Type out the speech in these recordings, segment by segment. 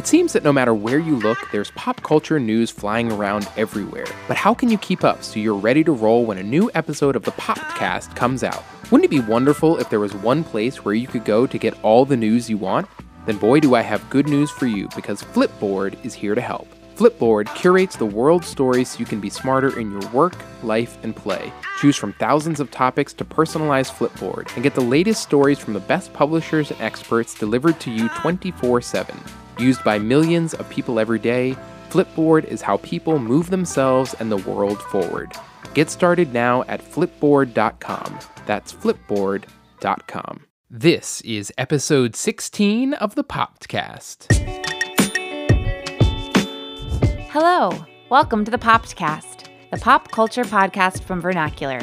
It seems that no matter where you look, there's pop culture news flying around everywhere. But how can you keep up so you're ready to roll when a new episode of the Popped Cast comes out? Wouldn't it be wonderful if there was one place where you could go to get all the news you want? Then boy do I have good news for you because Flipboard is here to help. Flipboard curates the world's stories so you can be smarter in your work, life, and play. Choose from thousands of topics to personalize Flipboard and get the latest stories from the best publishers and experts delivered to you 24 7. Used by millions of people every day, Flipboard is how people move themselves and the world forward. Get started now at flipboard.com. That's flipboard.com. This is episode 16 of the Popped Cast. Hello, welcome to the Popped Cast, the pop culture podcast from Vernacular.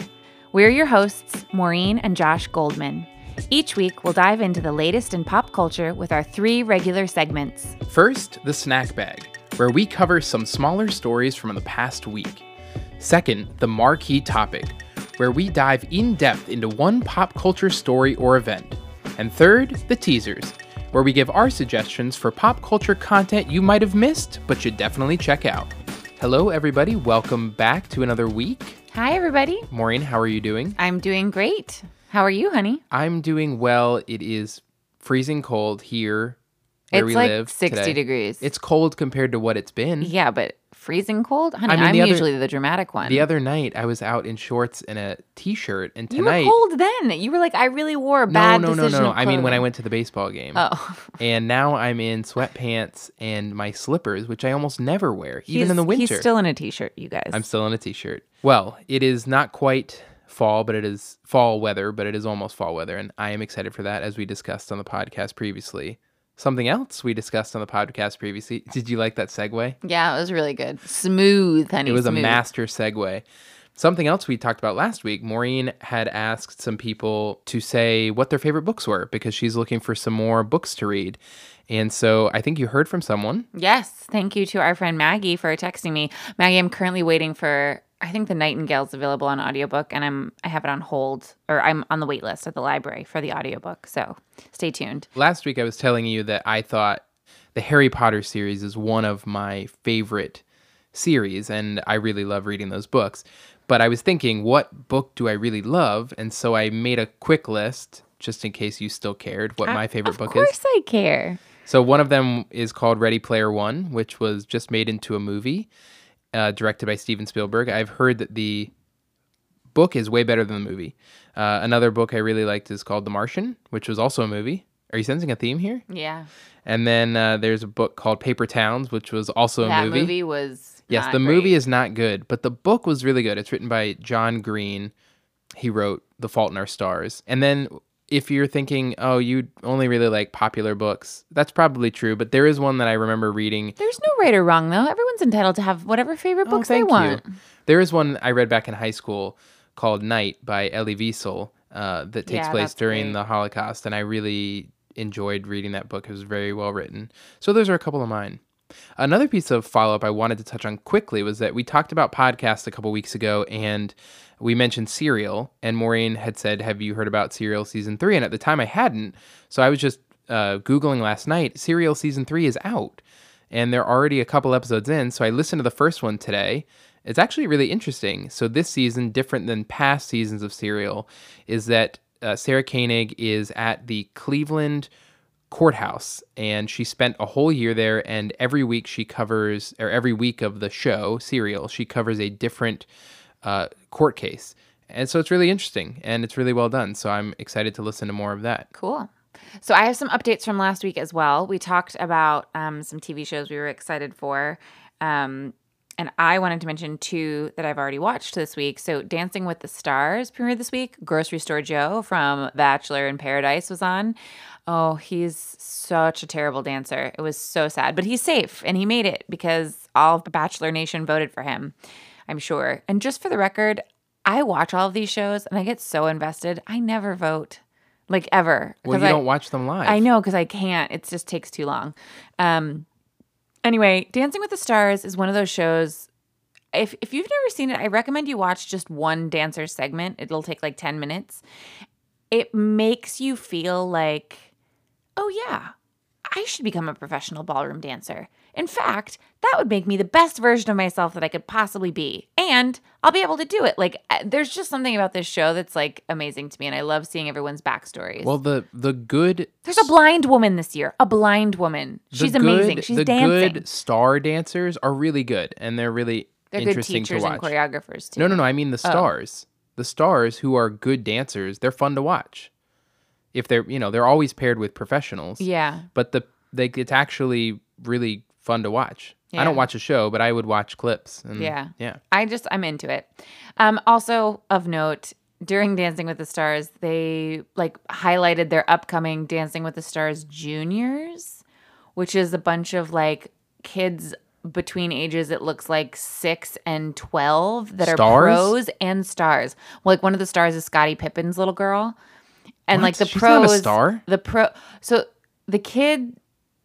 We're your hosts, Maureen and Josh Goldman. Each week, we'll dive into the latest in pop culture with our three regular segments. First, the snack bag, where we cover some smaller stories from the past week. Second, the marquee topic, where we dive in depth into one pop culture story or event. And third, the teasers, where we give our suggestions for pop culture content you might have missed but should definitely check out. Hello, everybody. Welcome back to another week. Hi, everybody. Maureen, how are you doing? I'm doing great. How are you, honey? I'm doing well. It is freezing cold here where it's we like live. 60 today. degrees. It's cold compared to what it's been. yeah, but freezing cold? Honey, I mean, I'm the other- usually the dramatic one. The other night, I was out in shorts and a t-shirt, and you tonight. were cold then. You were like, I really wore a bad no, no, no, decision no. of I mean, when I clothing. went to the baseball game. Oh, And now I'm in sweatpants and my slippers, which I almost never wear, even in the winter. He's still in a t-shirt, you guys. I'm still in a t-shirt. Well, it is not quite fall, but it is fall weather, but it is almost fall weather, and I am excited for that, as we discussed on the podcast previously. Something else we discussed on the podcast previously. Did you like that segue? yeah, it was really good. Smooth, honey. It was smooth. a master segue. Something else we talked about last week, Maureen had asked some people to say what their favorite books were because she's looking for some more books to read. And so I think you heard from someone. Yes, thank you to our friend Maggie for texting me. Maggie, I'm currently waiting for I think The Nightingale's available on audiobook and I'm I have it on hold or I'm on the wait list at the library for the audiobook. So, stay tuned. Last week I was telling you that I thought the Harry Potter series is one of my favorite series and I really love reading those books. But I was thinking, what book do I really love? And so I made a quick list just in case you still cared what my favorite book is. Of course I care. So one of them is called Ready Player One, which was just made into a movie, uh, directed by Steven Spielberg. I've heard that the book is way better than the movie. Uh, another book I really liked is called The Martian, which was also a movie. Are you sensing a theme here? Yeah. And then uh, there's a book called Paper Towns, which was also a movie. that movie. was Yes, the great. movie is not good, but the book was really good. It's written by John Green. He wrote The Fault in Our Stars. And then if you're thinking, oh, you only really like popular books, that's probably true, but there is one that I remember reading. There's no right or wrong though. Everyone's entitled to have whatever favorite Oh, books they want. you. There is one I read back in high school called Night by Elie Wiesel uh, that takes Yeah, place during great. the Holocaust, and I really enjoyed reading that book. It was very well written. So those are a couple of mine. Another piece of follow up I wanted to touch on quickly was that we talked about podcasts a couple weeks ago, and we mentioned Serial, and Maureen had said, "Have you heard about Serial season three? And at the time, I hadn't. So I was just uh, googling last night. Serial season three is out, and they're already a couple episodes in. So I listened to the first one today. It's actually really interesting. So this season, different than past seasons of Serial, is that uh, Sarah Koenig is at the Cleveland courthouse and she spent a whole year there and every week she covers or every week of the show serial she covers a different uh, court case and so it's really interesting and it's really well done so i'm excited to listen to more of that Cool. So I have some updates from last week as well. We talked about um, some TV shows we were excited for. Um, and I wanted to mention two that I've already watched this week. So Dancing with the Stars premiered this week. Grocery Store Joe from Bachelor in Paradise was on. Oh, he's such a terrible dancer. It was so sad, but he's safe and he made it because all of the Bachelor Nation voted for him, I'm sure. And just for the record, I watch all of these shows and I get so invested. I never vote, like ever. well you I- don't watch them live I know because I can't. It just takes too long. Um, anyway, Dancing with the Stars is one of those shows. If if you've never seen it, I recommend you watch just one dancer segment. It'll take like ten minutes. It makes you feel like, oh yeah, I should become a professional ballroom dancer. In fact, that would make me the best version of myself that I could possibly be. And I'll be able to do it. Like, uh, there's just something about this show that's like amazing to me. And I love seeing everyone's backstories. Well, the the good there's a blind woman this year. A blind woman. She's good- amazing. She's the dancing. good star dancers are really good, and they're really They're good teachers to and choreographers too. No, no, no. I mean Oh. the stars. The stars who are good dancers, they're fun to watch. If they're, you know, they're always paired with professionals. Yeah. But the like it's actually really fun to watch. I don't watch a show, but I would watch clips. And Yeah. Yeah. I just I'm into it. Um, also of note, during Dancing with the Stars, they like highlighted their upcoming Dancing with the Stars juniors, which is a bunch of like kids between ages it looks like six and twelve that are Stars? pros and stars. Well, like one of the stars is Scottie Pippen's little girl, and What? like the She's pros. a star? The pro. So the kid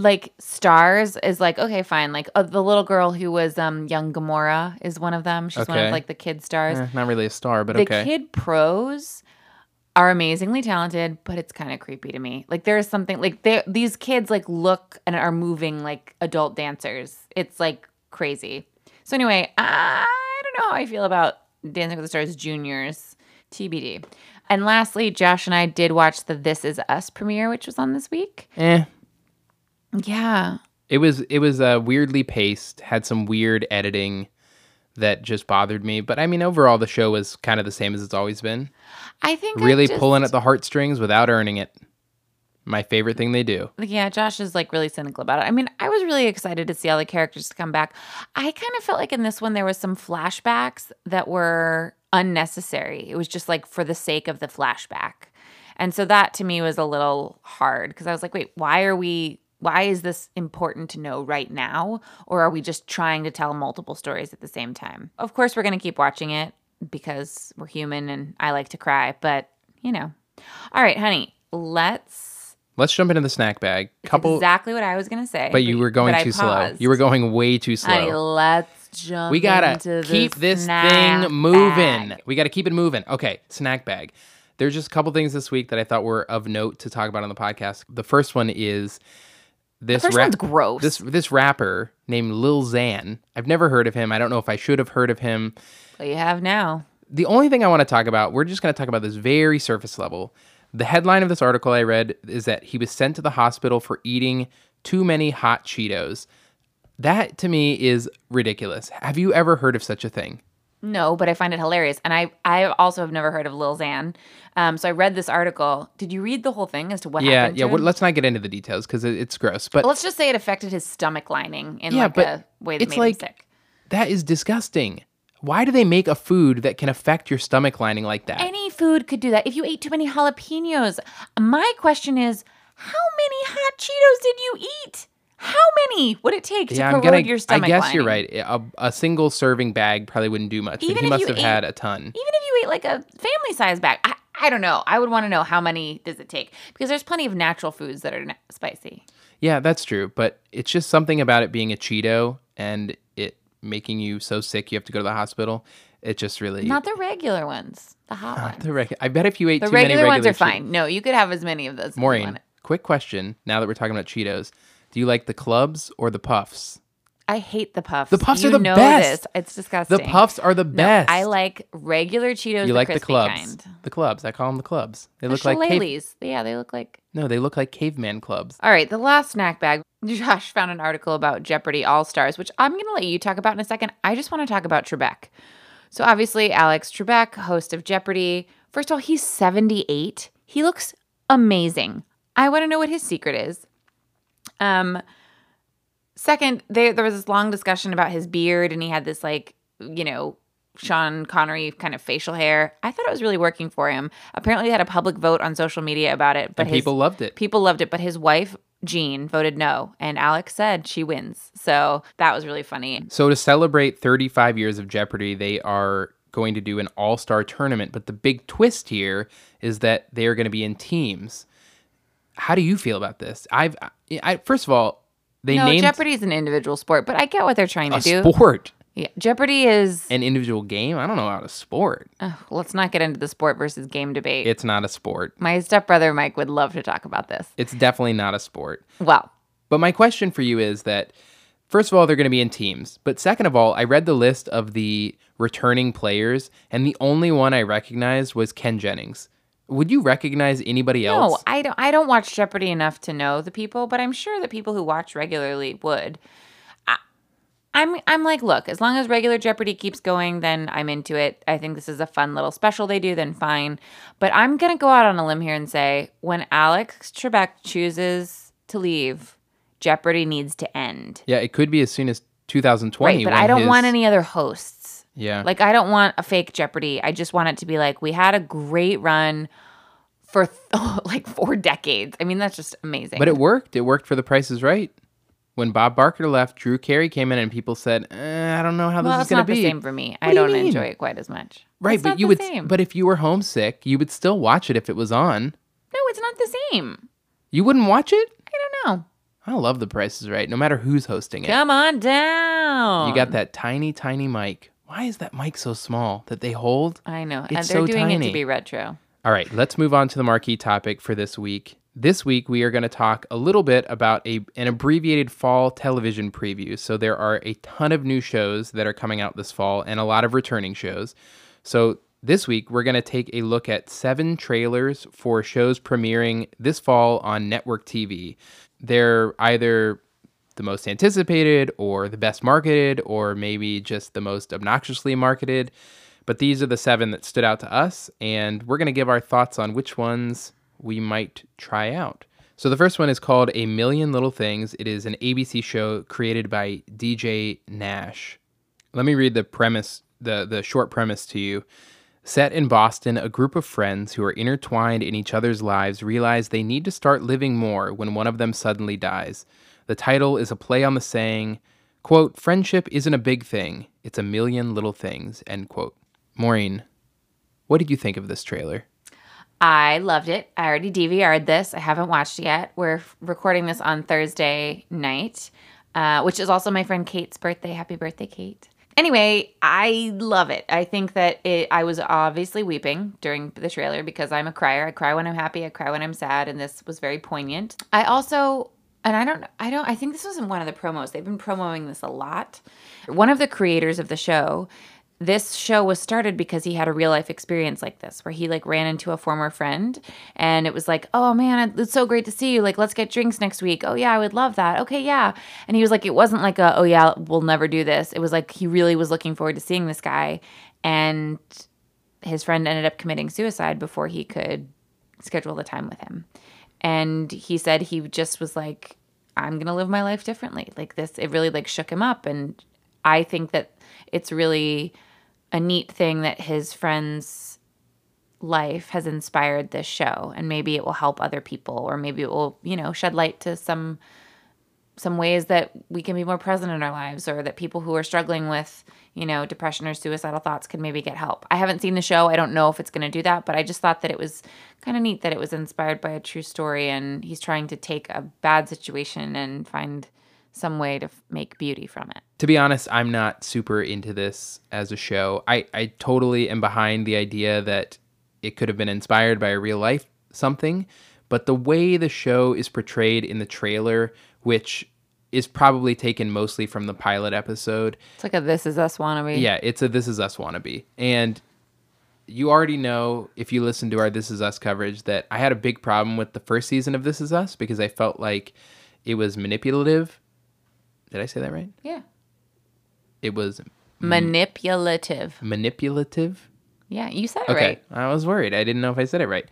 like stars is like okay fine. Like uh, the little girl who was um young Gamora is one of them. She's one Okay. of like the kid stars. Eh, not really a star, but the okay. kid pros are amazingly talented but it's kind of creepy to me. Like there's something like they these kids like look and are moving like adult dancers. It's like crazy. So anyway i don't know how i feel about dancing with the stars juniors tbd and lastly josh and i did watch the this is us premiere which was on this week. Eh. Yeah It was it was uh, weirdly paced, had some weird editing that just bothered me. But I mean, overall, the show was kind of the same as it's always been. i think I Really just- pulling at the heartstrings without earning it. My favorite thing they do. Yeah, Josh is like really cynical about it. I mean, I was really excited to see all the characters come back. I kind of felt like in this one there was some flashbacks that were unnecessary. It was just like for the sake of the flashback. And so that to me was a little hard because I was like, wait, why are we why is this important to know right now or are we just trying to tell multiple stories at the same time? Of course we're going to keep watching it because we're human and I like to cry, but you know. All right, honey, let's Let's jump into the snack bag. Couple, exactly what I was gonna say. but you were going too slow. You were going way too slow. Honey, let's jump. we gotta into the keep this thing moving. bag. We gotta keep it moving. Okay, snack bag. There's just a couple things this week that I thought were of note to talk about on the podcast. The first one is this First rap- one's gross. This this rapper named Lil Xan. I've never heard of him. I don't know if I should have heard of him. What you have now. The only thing I want to talk about, we're just going to talk about this very surface level. The headline of this article I read is that he was sent to the hospital for eating too many hot Cheetos. That to me is ridiculous. Have you ever heard of such a thing? No, but I find it hilarious, and I I also have never heard of Lil Xan. Um, so I read this article. Did you read the whole thing as to what yeah, happened? yeah. well, let's not get into the details because it, it's gross. But Let's just say it affected his stomach lining in Yeah, like but a way that it's made like- him sick. that is disgusting. Why do they make a food that can affect your stomach lining like that? Any food could do that. If you ate too many jalapenos, my question is, how many hot Cheetos did you eat? How many would it take to yeah, I'm corrode gonna. your stomach? I guess you're right. A, a single serving bag probably wouldn't do much. Even he must have ate- had a ton. even if you ate like a family size bag I, I don't know i would want to know how many does it take because there's plenty of natural foods that are spicy Yeah, that's true. But it's just something about it being a Cheeto and it making you so sick you have to go to the hospital. It just really. not the regular ones the hot ones the reg- I bet if you ate the too regular, many ones regular are fine no you could have as many of those as you Maureen, quick question. Now that we're talking about Cheetos, do you like the clubs or the puffs? i hate the puffs The puffs you are the know best. this it's disgusting The puffs are the no, best. i like regular cheetos You the like the clubs? kind The clubs. I call them the clubs. They The look like cave- yeah they look like no, they look like caveman clubs. All right, the last snack bag. Josh found an article about Jeopardy All Stars, which I'm going to let you talk about in a second. I just want to talk about Trebek. So, obviously, Alex Trebek, host of Jeopardy. First of all, he's 78. He looks amazing. I want to know what his secret is. Um, second, there there was this long discussion about his beard, and he had this like, you know, Sean Connery kind of facial hair. I thought it was really working for him. Apparently, they had a public vote on social media about it, but his, people loved it. People loved it, but his wife, Jean, voted no. And Alex said she wins. So that was really funny. So to celebrate 35 years of Jeopardy, they are going to do an all-star tournament, but the big twist here is that they are going to be in teams. How do you feel about this? I've I, first of all, they no, named Jeopardy is an individual sport, but I get what they're trying to do. sport Yeah, Jeopardy is. an individual game. I don't know how to sport. Ugh, let's not get into the sport versus game debate. It's not a sport. My stepbrother Mike would love to talk about this. It's definitely not a sport. Well, But my question for you is that first of all, they're going to be in teams. But second of all, I read the list of the returning players, and the only one I recognized was Ken Jennings. Would you recognize anybody else? No. I don't. I don't watch Jeopardy enough to know the people, but I'm sure that people who watch regularly would. I, I'm. I'm like, look, as long as regular Jeopardy keeps going, then I'm into it. I think this is a fun little special they do. Then fine. But I'm gonna go out on a limb here and say, when Alex Trebek chooses to leave, Jeopardy needs to end. Yeah, it could be as soon as 2020. Right, but I don't his- want any other hosts. Yeah. Like I don't want a fake Jeopardy. I just want it to be like we had a great run for like four decades. I mean, that's just amazing. But it worked. It worked for The Price is Right. When Bob Barker left, Drew Carey came in, and people said, eh, "I don't know how well, this is going to be." the same for me. I do don't mean? enjoy it quite as much. Right, It's but not you would. Same. But if you were homesick, you would still watch it if it was on. no, it's not the same. You wouldn't watch it. I don't know. I love The Price is Right, no matter who's hosting it. Come on down. You got that tiny, tiny mic. Why is that mic so small that they hold? I know. It's and they're so doing it tiny. to be retro. All right, let's move on to the marquee topic for this week. This week, we are going to talk a little bit about a, an abbreviated fall television preview. So, there are a ton of new shows that are coming out this fall and a lot of returning shows. So, this week, we're going to take a look at seven trailers for shows premiering this fall on network TV. They're either the most anticipated or the best marketed or maybe just the most obnoxiously marketed. But these are the seven that stood out to us, and we're going to give our thoughts on which ones we might try out. So the first one is called A Million Little Things. It is an ABC show created by DJ Nash. Let me read the premise, the, the short premise to you. Set in Boston, a group of friends who are intertwined in each other's lives realize they need to start living more when one of them suddenly dies. The title is a play on the saying, quote, friendship isn't a big thing, it's a million little things, end quote. Maureen, what did you think of this trailer? I loved it. I already DVR'd this. I haven't watched it yet. We're recording this on Thursday night, uh, which is also my friend Kate's birthday. Happy birthday, Kate. Anyway, I love it. I think that it, I was obviously weeping during the trailer because I'm a crier. I cry when I'm happy. I cry when I'm sad, and this was very poignant. I also, and I don't, I don't, I think this was in one of the promos. They've been promoting this a lot. One of the creators of the show this show was started because he had a real life experience like this where he like ran into a former friend and it was like oh man it's so great to see you. Like let's get drinks next week. Oh yeah i would love that. Okay yeah. And he was like it wasn't like a oh yeah we'll never do this. It was like he really was looking forward to seeing this guy and his friend ended up committing suicide before he could schedule the time with him and he said he just was like i'm gonna live my life differently. Like this it really like shook him up. And i think that it's really a neat thing that his friend's life has inspired this show. And maybe it will help other people or maybe it will you know shed light to some some ways that we can be more present in our lives or that people who are struggling with you know depression or suicidal thoughts can maybe get help. I haven't seen the show. I don't know if it's going to do that but i just thought that it was kind of neat that it was inspired by a true story and he's trying to take a bad situation and find some way to f- make beauty from it. To be honest, I'm not super into this as a show. I, I totally am behind the idea that it could have been inspired by a real life something, but the way the show is portrayed in the trailer, which is probably taken mostly from the pilot episode, it's like a this is us wannabe yeah, it's a This Is Us wannabe. And you already know, if you listen to our This Is Us coverage, that I had a big problem with the first season of This Is Us because I felt like it was manipulative. Did I say that right? yeah It was manipulative manipulative. yeah you said it Okay, right I was worried. I didn't know if I said it right.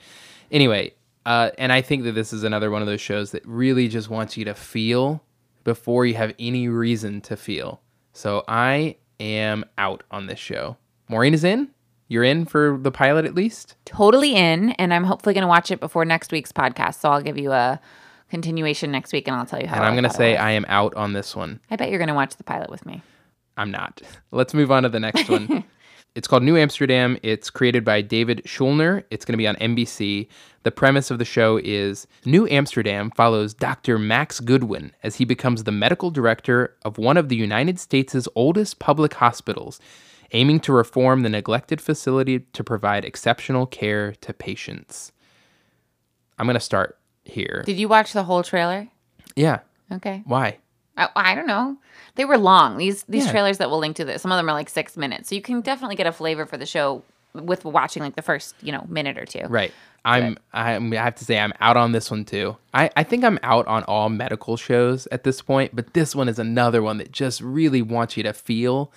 Anyway, uh, and I think that this is another one of those shows that really just wants you to feel before you have any reason to feel. So I am out on this show. Maureen is in. You're in for the pilot at least. totally in and i'm hopefully going to watch it before next week's podcast so i'll give you a continuation next week and i'll tell you how And I'm gonna say. I am out on this one. I bet you're going to watch the pilot with me I'm not. Let's move on to the next one. it's called New Amsterdam. It's created by David Schulner. It's going to be on NBC. The premise of the show is New Amsterdam follows Dr. Max Goodwin as he becomes the medical director of one of the United States' oldest public hospitals, aiming to reform the neglected facility to provide exceptional care to patients. I'm going to start here. did you watch the whole trailer Yeah. Okay. Why? I, I don't know. They were long. These these Yeah. trailers that we'll link to this. Some of them are like six minutes, so you can definitely get a flavor for the show with watching like the first you know minute or two. Right. I'm, I'm. I have to say, I'm out on this one too. I, I think I'm out on all medical shows at this point, but this one is another one that just really wants you to feel,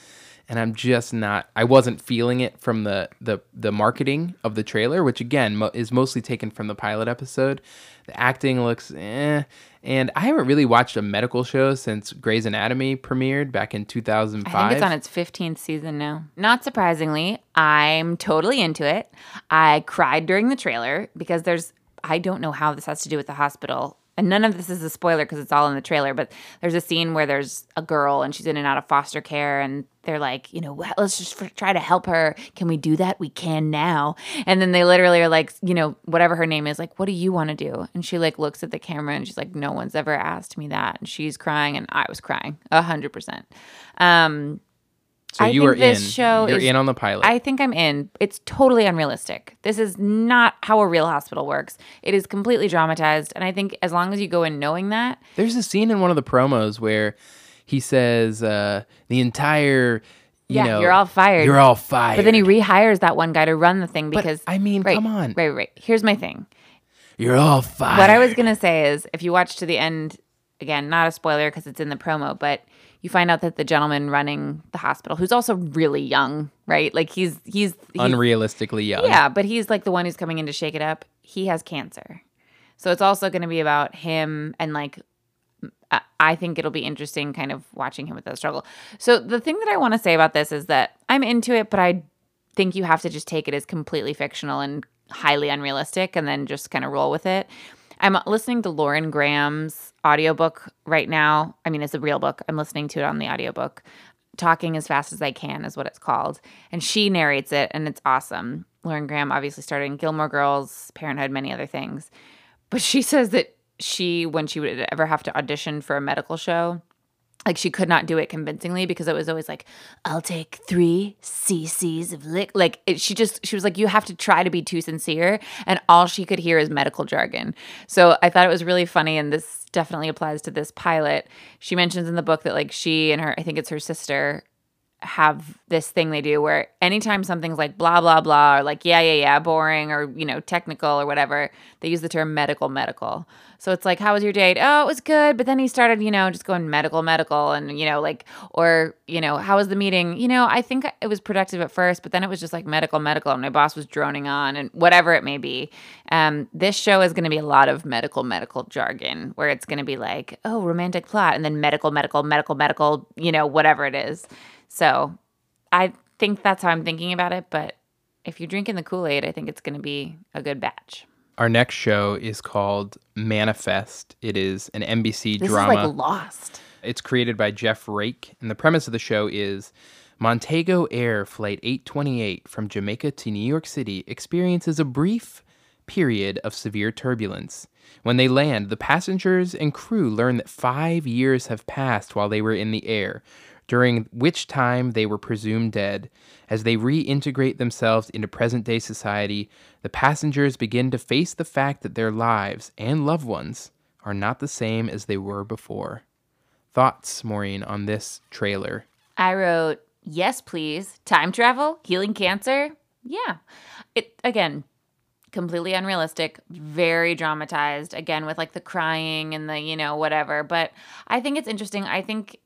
and I'm just not. I wasn't feeling it from the the the marketing of the trailer, which again mo- is mostly taken from the pilot episode. The acting looks eh, and I haven't really watched a medical show since Grey's Anatomy premiered back in 2005. I think it's on its 15th season now. Not surprisingly, I'm totally into it. I cried during the trailer because there's, I don't know how this has to do with the hospital. And none of this is a spoiler because it's all in the trailer, but there's a scene where there's a girl and she's in and out of foster care and they're like, you know, "Well, let's just try to help her. Can we do that? We can now. And then they literally are like, you know, whatever her name is, like, what do you want to do? And she like looks at the camera and she's like, no one's ever asked me that. And she's crying and I was crying a hundred percent. Um, so I you think are this in. show You're is- in on the pilot. I think I'm in. It's totally unrealistic. This is not how a real hospital works. It is completely dramatized. And I think as long as you go in knowing that, There's a scene in one of the promos where he says uh, the entire, you yeah, know, you're all fired. You're all fired. But then he rehires that one guy to run the thing But, because I mean, right, come on. Right, right. Here's my thing. You're all fired. What I was gonna say is, if you watch to the end, again, not a spoiler because it's in the promo, but you find out that the gentleman running the hospital, who's also really young, right? Like he's he's, he's unrealistically young. Yeah, but he's like the one who's coming in to shake it up. He has cancer. So it's also going to be about him and like I- I think it'll be interesting kind of watching him with that struggle. So the thing that I want to say about this is that I'm into it, but I think you have to just take it as completely fictional and highly unrealistic and then just kind of roll with it. I'm listening to Lauren Graham's audiobook right now. I mean, it's a real book. I'm listening to it on the audiobook. Talking as fast as I can is what it's called. And she narrates it and it's awesome. Lauren Graham obviously started in Gilmore Girls, Parenthood, many other things. But she says that she, when she would ever have to audition for a medical show, like she could not do it convincingly because it was always like, I'll take three cc's of lick. Like it, she just, she was like, you have to try to be too sincere. And all she could hear is medical jargon. So I thought it was really funny. And this definitely applies to this pilot. She mentions in the book that like she and her, I think it's her sister, have this thing they do where anytime something's like blah blah blah or like yeah yeah yeah boring or you know technical or whatever they use the term medical medical. So it's like how was your date? Oh it was good. But then he started you know just going medical medical and you know like or you know how was the meeting? You know i think it was productive at first but then it was just like medical medical. And my boss was droning on and whatever it may be. Um, this show is going to be a lot of medical medical jargon where it's going to be like oh romantic plot and then medical medical medical medical you know whatever it is so I think that's how I'm thinking about it. But if you're drinking the Kool Aid, I think it's going to be a good batch. Our next show is called Manifest. It is an NBC This drama. is like Lost. It's created by Jeff Rake, and the premise of the show is Montego Air Flight 828 from Jamaica to New York City experiences a brief period of severe turbulence. When they land, the passengers and crew learn that five years have passed while they were in the air, during which time they were presumed dead. As they reintegrate themselves into present day society, the passengers begin to face the fact that their lives and loved ones are not the same as they were before. Thoughts, Maureen, on this trailer? I wrote, yes, please. Time travel, healing cancer. Yeah. It, again, completely unrealistic, very dramatized, again, with like the crying and the, you know, whatever. But I think it's interesting. I think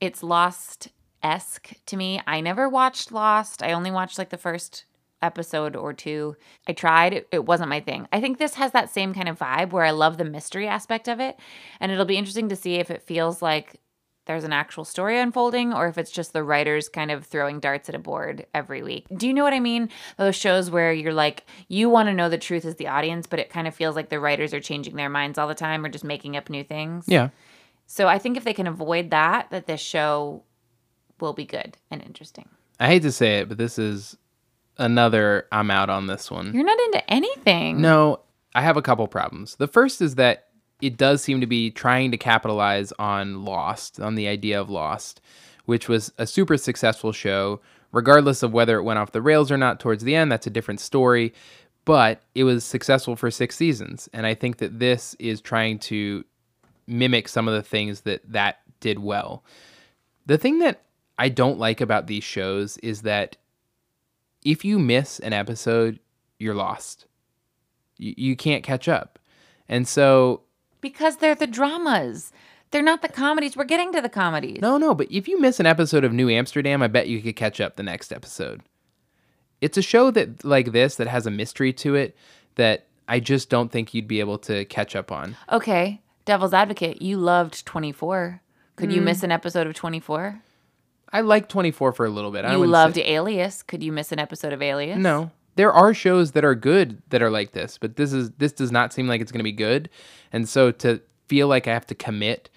it's Lost esque to me. I never watched Lost, I only watched like the first episode or two. I tried, it, wasn't my thing. I think this has that same kind of vibe where I love the mystery aspect of it. And it'll be interesting to see if it feels like there's an actual story unfolding or if it's just the writers kind of throwing darts at a board every week. Do you know what I mean? Those shows where you're like, you want to know the truth as the audience, but it kind of feels like the writers are changing their minds all the time or just making up new things. Yeah. So I think if they can avoid that, that this show will be good and interesting. I hate to say it, but this is another I'm out on this one. You're not into anything. No, I have a couple problems. The first is that it does seem to be trying to capitalize on Lost, on the idea of Lost, which was a super successful show, regardless of whether it went off the rails or not towards the end. That's a different story. But it was successful for six seasons. And I think that this is trying to mimic some of the things that that did well. The thing that I don't like about these shows is that if you miss an episode, you're lost. You, you can't catch up. And so Because they're the dramas. They're not the comedies. We're getting to the comedies. No, no, but if you miss an episode of New Amsterdam, I bet you could catch up the next episode. It's a show that like this that has a mystery to it that I just don't think you'd be able to catch up on. Okay. Devil's advocate, you loved 24. Could Mm. you miss an episode of 24? I like 24 for a little bit. I You loved say- Alias. Could you miss an episode of Alias? No. There are shows that are good that are like this, but this is this does not seem like it's going to be good. And so to feel like I have to commit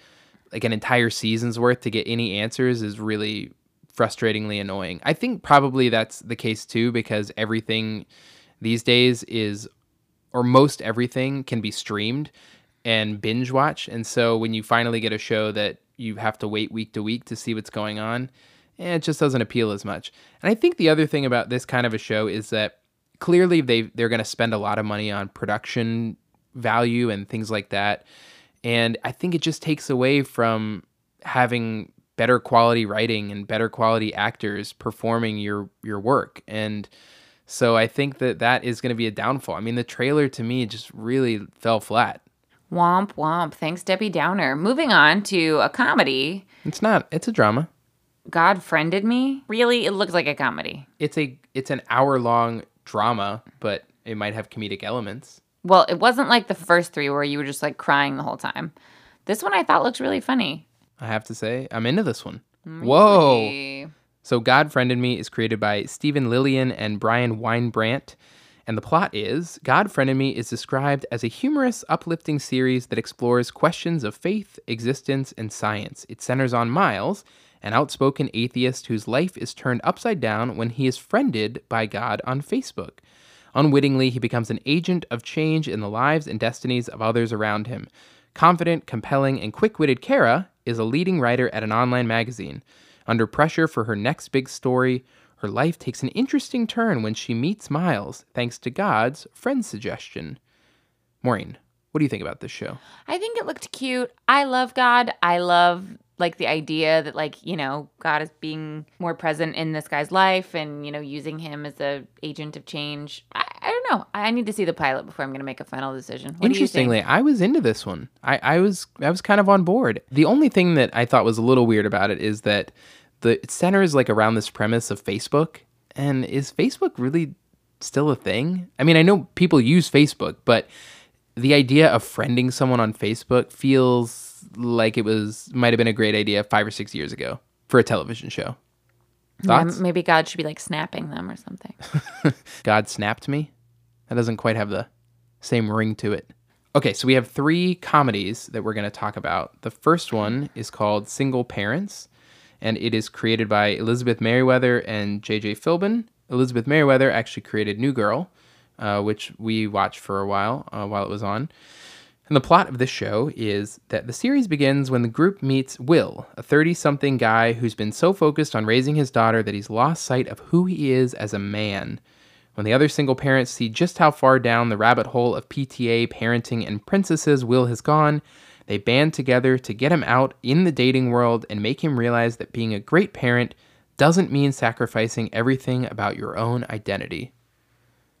like an entire season's worth to get any answers is really frustratingly annoying. I think probably that's the case too because everything these days is or most everything can be streamed and binge watch. And so when you finally get a show that you have to wait week to week to see what's going on, eh, it just doesn't appeal as much. And I think the other thing about this kind of a show is that clearly they they're going to spend a lot of money on production value and things like that. And I think it just takes away from having better quality writing and better quality actors performing your your work. And so I think that that is going to be a downfall. I mean, the trailer to me just really fell flat. Womp womp. Thanks, Debbie Downer. Moving on to a comedy. It's not. It's a drama. God friended me. Really, it looks like a comedy. It's a it's an hour long drama, but it might have comedic elements. Well, it wasn't like the first three where you were just like crying the whole time. This one I thought looked really funny. I have to say, I'm into this one. Whoa. So God Friended Me is created by Steven Lilien and Bryan Wynbrandt. And the plot is God Friended Me is described as a humorous, uplifting series that explores questions of faith, existence, and science. It centers on Miles, an outspoken atheist whose life is turned upside down when he is friended by God on Facebook. Unwittingly, he becomes an agent of change in the lives and destinies of others around him. Confident, compelling, and quick witted Cara is a leading writer at an online magazine. Under pressure for her next big story, her life takes an interesting turn when she meets Miles, thanks to God's friend suggestion. Maureen, what do you think about this show? I think it looked cute. I love God. I love like the idea that like, you know, God is being more present in this guy's life and, you know, using him as a agent of change. I, I don't know. I need to see the pilot before I'm going to make a final decision. What do you think? Interestingly, I was into this one. I, I was I was kind of on board. The only thing that I thought was a little weird about it is that the it centers like around this premise of Facebook. And is Facebook really still a thing? I mean, I know people use Facebook, but the idea of friending someone on Facebook feels like it was might have been a great idea five or six years ago for a television show. Yeah, Thoughts? maybe God should be like snapping them or something. God snapped me. That doesn't quite have the same ring to it. Okay, so we have three comedies that we're going to talk about. The first one is called Single Parents, and it is created by Elizabeth Meriwether and J.J. Philbin. Elizabeth Meriwether actually created New Girl, uh, which we watched for a while uh, while it was on. And the plot of this show is that the series begins when the group meets Will, a 30 something guy who's been so focused on raising his daughter that he's lost sight of who he is as a man. When the other single parents see just how far down the rabbit hole of PTA, parenting, and princesses Will has gone, they band together to get him out in the dating world and make him realize that being a great parent doesn't mean sacrificing everything about your own identity.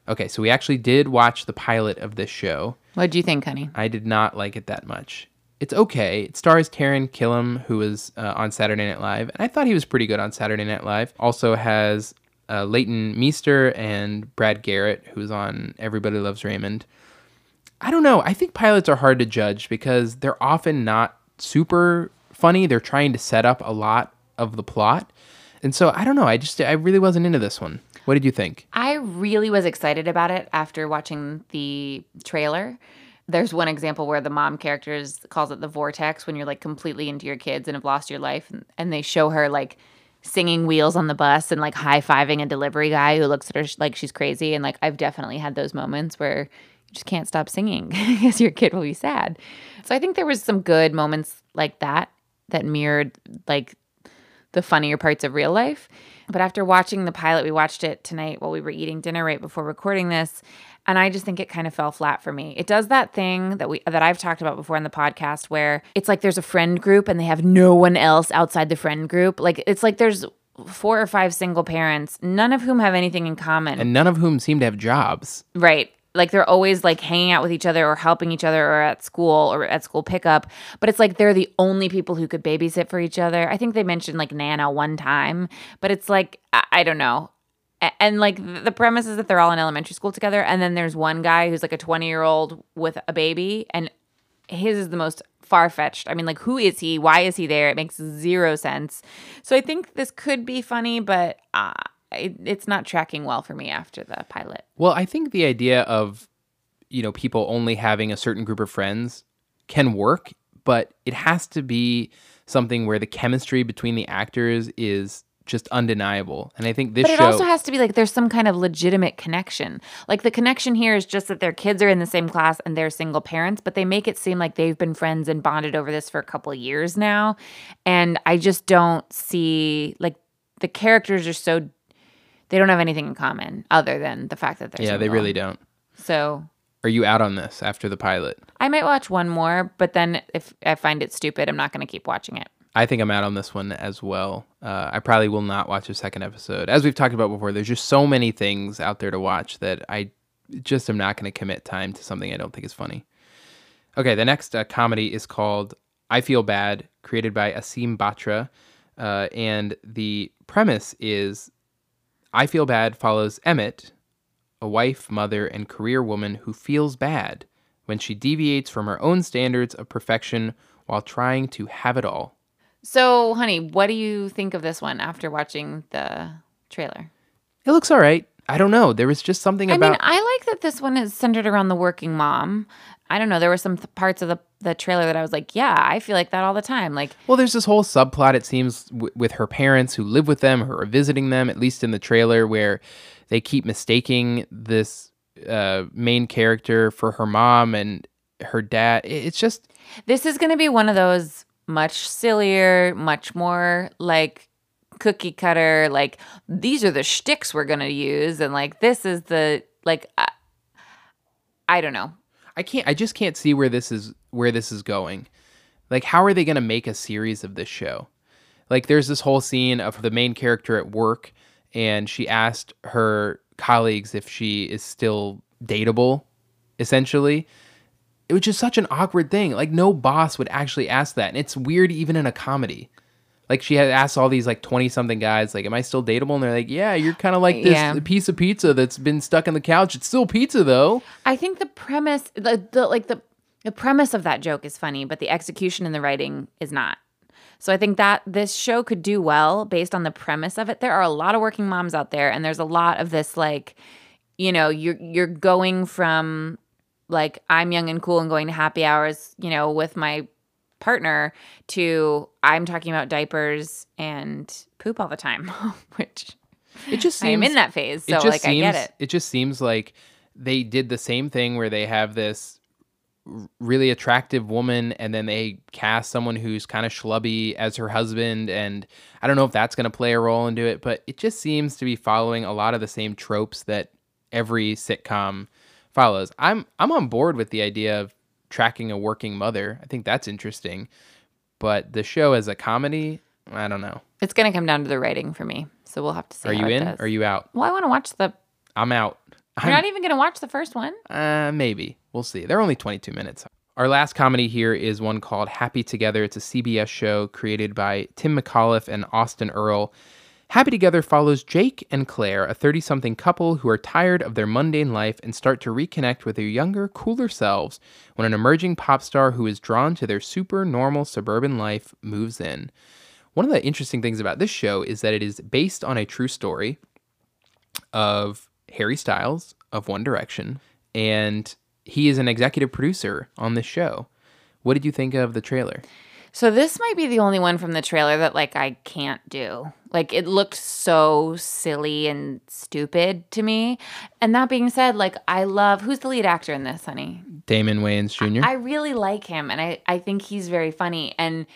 Okay, so we actually did watch the pilot of this show. What do you think, honey? I did not like it that much. It's okay. It stars Taran Killam, who was uh, on Saturday Night Live, and I thought he was pretty good on Saturday Night Live. Also has uh, Leighton Meester and Brad Garrett, who's on Everybody Loves Raymond. I don't know. I think pilots are hard to judge because they're often not super funny. They're trying to set up a lot of the plot. And so I don't know. I just, I really wasn't into this one. What did you think? I really was excited about it after watching the trailer. There's one example where the mom characters calls it the vortex when you're like completely into your kids and have lost your life, and, and they show her like singing wheels on the bus and like high fiving a delivery guy who looks at her sh- like she's crazy. And like I've definitely had those moments where just can't stop singing because your kid will be sad. So I think there was some good moments like that that mirrored like the funnier parts of real life. But after watching the pilot, we watched it tonight while we were eating dinner right before recording this. and I just think it kind of fell flat for me. It does that thing that we that I've talked about before in the podcast where it's like there's a friend group and they have no one else outside the friend group. Like it's like there's four or five single parents, none of whom have anything in common. And none of whom seem to have jobs. Right. Like they're always like hanging out with each other or helping each other or at school or at school pickup. But it's like they're the only people who could babysit for each other. I think they mentioned like Nana one time, but it's like, I, I don't know. And like the premise is that they're all in elementary school together. And then there's one guy who's like a 20 year old with a baby. And his is the most far fetched. I mean, like, who is he? Why is he there? It makes zero sense. So I think this could be funny, but uh, it, it's not tracking well for me after the pilot. Well, I think the idea of, you know, people only having a certain group of friends can work, but it has to be something where the chemistry between the actors is just undeniable. And I think this show. But it show also has to be like there's some kind of legitimate connection. Like the connection here is just that their kids are in the same class and they're single parents, but they make it seem like they've been friends and bonded over this for a couple of years now. And I just don't see like the characters are so they don't have anything in common other than the fact that they're Yeah, they really don't. So Are you out on this after the pilot? I might watch one more, but then if I find it stupid, I'm not going to keep watching it. I think I'm out on this one as well. Uh, I probably will not watch a second episode. As we've talked about before, there's just so many things out there to watch that I just am not going to commit time to something I don't think is funny. Okay, the next uh, comedy is called I Feel Bad, created by Asim Batra. Uh, and the premise is I Feel Bad follows Emet, a wife, mother, and career woman who feels bad when she deviates from her own standards of perfection while trying to have it all. So, honey, what do you think of this one after watching the trailer? It looks all right. I don't know. There was just something I about. I mean, I like that this one is centered around the working mom. I don't know. There were some th- parts of the, the trailer that I was like, yeah, I feel like that all the time. Like, well, there's this whole subplot, it seems, w- with her parents who live with them, who are visiting them, at least in the trailer, where they keep mistaking this uh, main character for her mom and her dad. It- It's just. this is going to be one of those much sillier, much more like cookie cutter. Like, these are the shticks we're to use. And like, this is the, like, I, I don't know. I can't. I just can't see where this is where this is going. Like, how are they to make a series of this show? Like, there's this whole scene of the main character at work, and she asked her colleagues if she is still dateable. Essentially, it was just such an awkward thing. Like, no boss would actually ask that, and it's weird even in a comedy. Like, she had asked all these like twenty something guys, like, "Am I still dateable?" And they're like, "Yeah, you're kind of like this Yeah. piece of pizza that's been stuck in the couch. It's still pizza, though." I think the premise, the, the like the the premise of that joke is funny, but the execution and the writing is not. So I think that this show could do well based on the premise of it. There are a lot of working moms out there, and there's a lot of this like, you know, you're you're going from like I'm young and cool and going to happy hours, you know, with my partner to I'm talking about diapers and poop all the time, which It just seems I am in that phase. So like seems, I get it. It just seems like they did the same thing where they have this really attractive woman and then they cast someone who's kind of schlubby as her husband and I don't know if that's going to play a role into it, but it just seems to be following a lot of the same tropes that every sitcom follows. I'm I'm on board with the idea of tracking a working mother. I think that's interesting. But the show as a comedy, I don't know. It's gonna come down to the writing for me. So we'll have to see. Are you in? does. Are you out? Well, I want to watch the. I'm out. You're I'm- not even gonna watch the first one. Uh, maybe. We'll see. They're only 22 minutes. Our last comedy here is one called Happy Together. It's a CBS show created by Tim McAuliffe and Austin Earl. Happy Together follows Jake and Claire, a 30 something couple who are tired of their mundane life and start to reconnect with their younger, cooler selves when an emerging pop star who is drawn to their super normal suburban life moves in. One of the interesting things about this show is that it is based on a true story of Harry Styles of One Direction, and he is an executive producer on this show. What did you think of the trailer? So this might be the only one from the trailer that like I can't do. Like it looked so silly and stupid to me. And that being said, like I love who's the lead actor in this, honey? Damon Wayans Jr. I really like him and I I think he's very funny and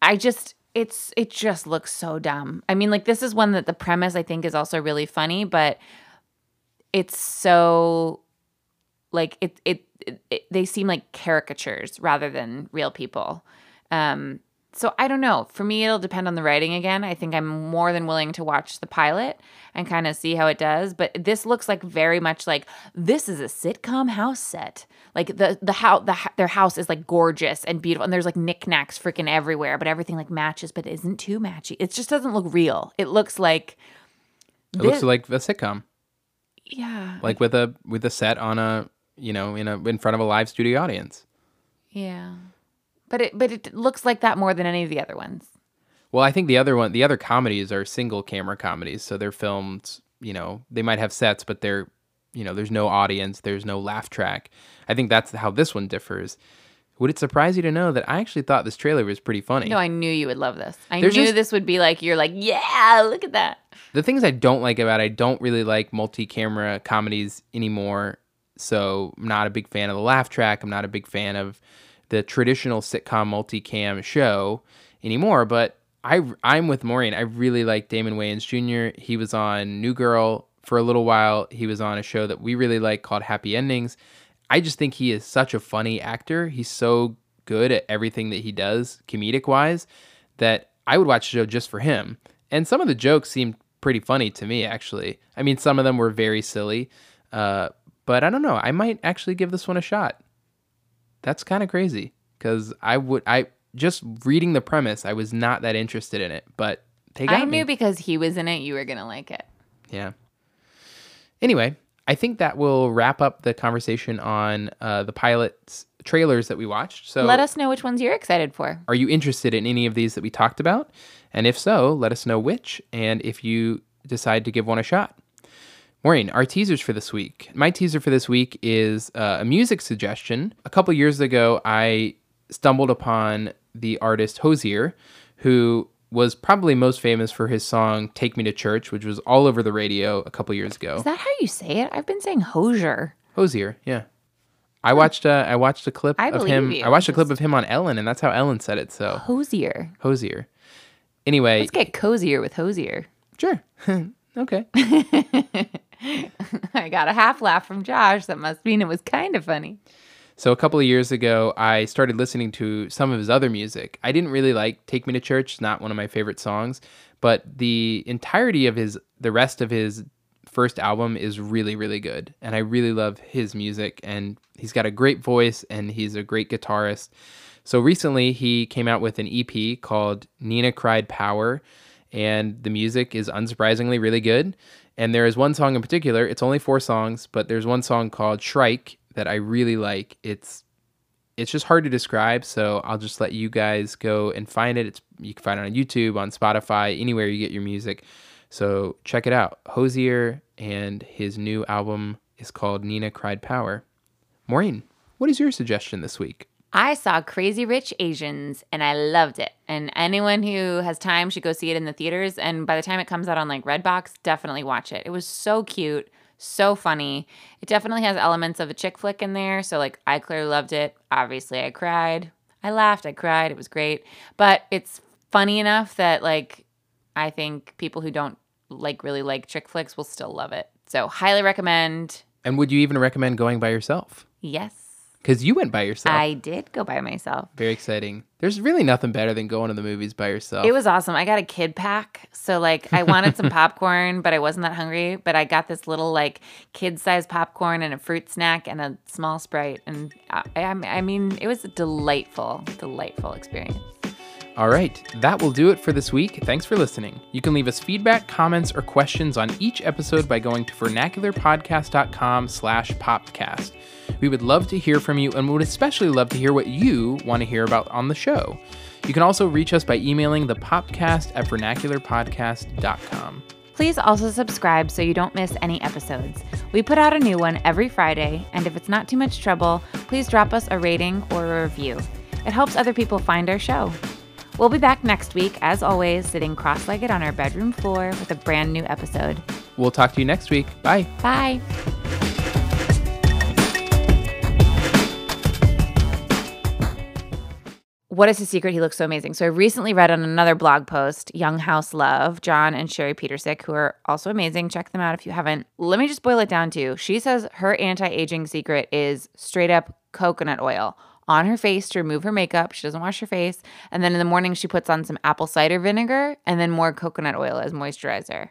I just it's it just looks so dumb. I mean like this is one that the premise I think is also really funny, but it's so like it, it, it, it they seem like caricatures rather than real people. Um, so I don't know. For me, it'll depend on the writing again. I think I'm more than willing to watch the pilot and kind of see how it does. But this looks like very much like this is a sitcom house set. Like the the house, the their house is like gorgeous and beautiful, and there's like knickknacks freaking everywhere, but everything like matches, but it isn't too matchy. It just doesn't look real. It looks like It looks like a sitcom, yeah, like with a with a set on a you know in a in front of a live studio audience. yeah. But it but it looks like that more than any of the other ones. Well, I think the other one, the other comedies are single camera comedies, so they're filmed. You know, they might have sets, but they're, you know, there's no audience, there's no laugh track. I think that's how this one differs. Would it surprise you to know that I actually thought this trailer was pretty funny? No, I knew you would love this. I There's knew just- this would be like you're like, yeah, look at that. the things I don't like about it, I don't really like multi-camera comedies anymore. So I'm not a big fan of the laugh track. I'm not a big fan of the traditional sitcom multicam show anymore. But I I'm with Maureen. I really like Damon Wayans Jr. He was on New Girl for a little while. He was on a show that we really like called Happy Endings. I just think he is such a funny actor. He's so good at everything that he does, comedic wise, that I would watch the show just for him. And some of the jokes seemed pretty funny to me, actually. I mean, some of them were very silly, uh, but I don't know. I might actually give this one a shot. That's kind of crazy because I would, I just reading the premise, I was not that interested in it, but they got I me. knew because he was in it, you were gonna like it. Yeah. Anyway, I think that will wrap up the conversation on uh, the pilot's trailers that we watched. So Let us know which ones you're excited for. are you interested in any of these that we talked about? And if so, let us know which and if you decide to give one a shot. Maureen, our teasers for this week. My teaser for this week is uh, a music suggestion. A couple years ago, I stumbled upon the artist Hozier, who was probably most famous for his song Take Me to Church, which was all over the radio a couple years ago. Is that how you say it? I've been saying Hozier. Hozier, yeah. I watched uh, I watched a clip I of him. you. I watched a clip of him on Ellen, and that's how Ellen said it. So Hozier. Hozier. Anyway, Let's get cozier with Hozier. sure. okay. I got a half laugh from Josh. That must mean it was kind of funny. So a couple of years ago, I started listening to some of his other music. I didn't really like "Take Me to Church." It's not one of my favorite songs, but the entirety of his, the rest of his first album is really, really good, and I really love his music. And he's got a great voice, and he's a great guitarist. So recently, he came out with an EP called "Nina Cried Power," and the music is unsurprisingly really good. And there is one song in particular. It's only four songs, but there's one song called "Shrike" that I really like. It's it's just hard to describe, so I'll just let you guys go and find it. It's you can find it on YouTube, on Spotify, anywhere you get your music. So check it out. Hozier and his new album is called Nina Cried Power. Maureen, what is your suggestion this week? I saw Crazy Rich Asians and I loved it. And anyone who has time should go see it in the theaters. And by the time it comes out on like Redbox, definitely watch it. It was so cute, so funny. It definitely has elements of a chick flick in there. So, like, I clearly loved it. Obviously, I cried. I laughed. I cried. It was great. But it's funny enough that, like, I think people who don't like really like chick flicks will still love it. So, highly recommend. And would you even recommend going by yourself? Yes, Because you went by yourself. I did go by myself. Very exciting. There's really nothing better than going to the movies by yourself. It was awesome. I got a kid pack. So like I wanted some popcorn, but I wasn't that hungry. But I got this little like kid sized popcorn and a fruit snack and a small Sprite. And I, I, I mean, it was a delightful, delightful experience. All right, that will do it for this week. Thanks for listening. You can leave us feedback, comments, or questions on each episode by going to vernacularpodcast.com slash popcast. We would love to hear from you and would especially love to hear what you want to hear about on the show. You can also reach us by emailing the at vernacularpodcast.com. Please also subscribe so you don't miss any episodes. We put out a new one every Friday, and if it's not too much trouble, please drop us a rating or a review. It helps other people find our show. We'll be back next week, as always, sitting cross legged on our bedroom floor with a brand new episode. We'll talk to you next week. Bye. Bye. what is his secret? He looks so amazing. So I recently read on another blog post, Young House Love, John and Sherry Petersick, who are also amazing. Check them out if you haven't. Let me just boil it down to she says her anti aging secret is straight up coconut oil on her face to remove her makeup. She doesn't wash her face. And then in the morning, she puts on some apple cider vinegar and then more coconut oil as moisturizer.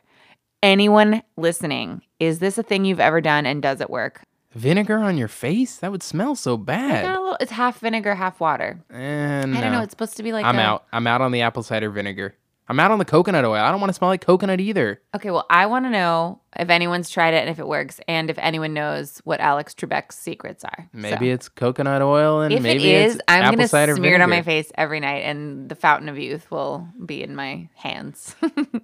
Anyone listening, is this a thing you've ever done and does it work? Vinegar on your face? That would smell so Got bad. a little, it's half vinegar, half water. Eh, I don't no. know. It's supposed to be like I'm a- out. I'm out on the apple cider vinegar. I'm out on the coconut oil. I don't want to smell like coconut either. Okay, well, I want to know if anyone's tried it and if it works, and if anyone knows what Alex Trebek's secrets are. Maybe So, it's coconut oil and if maybe it is, it's I'm apple gonna cider smear it on my face every night, and the fountain of youth will be in my hands.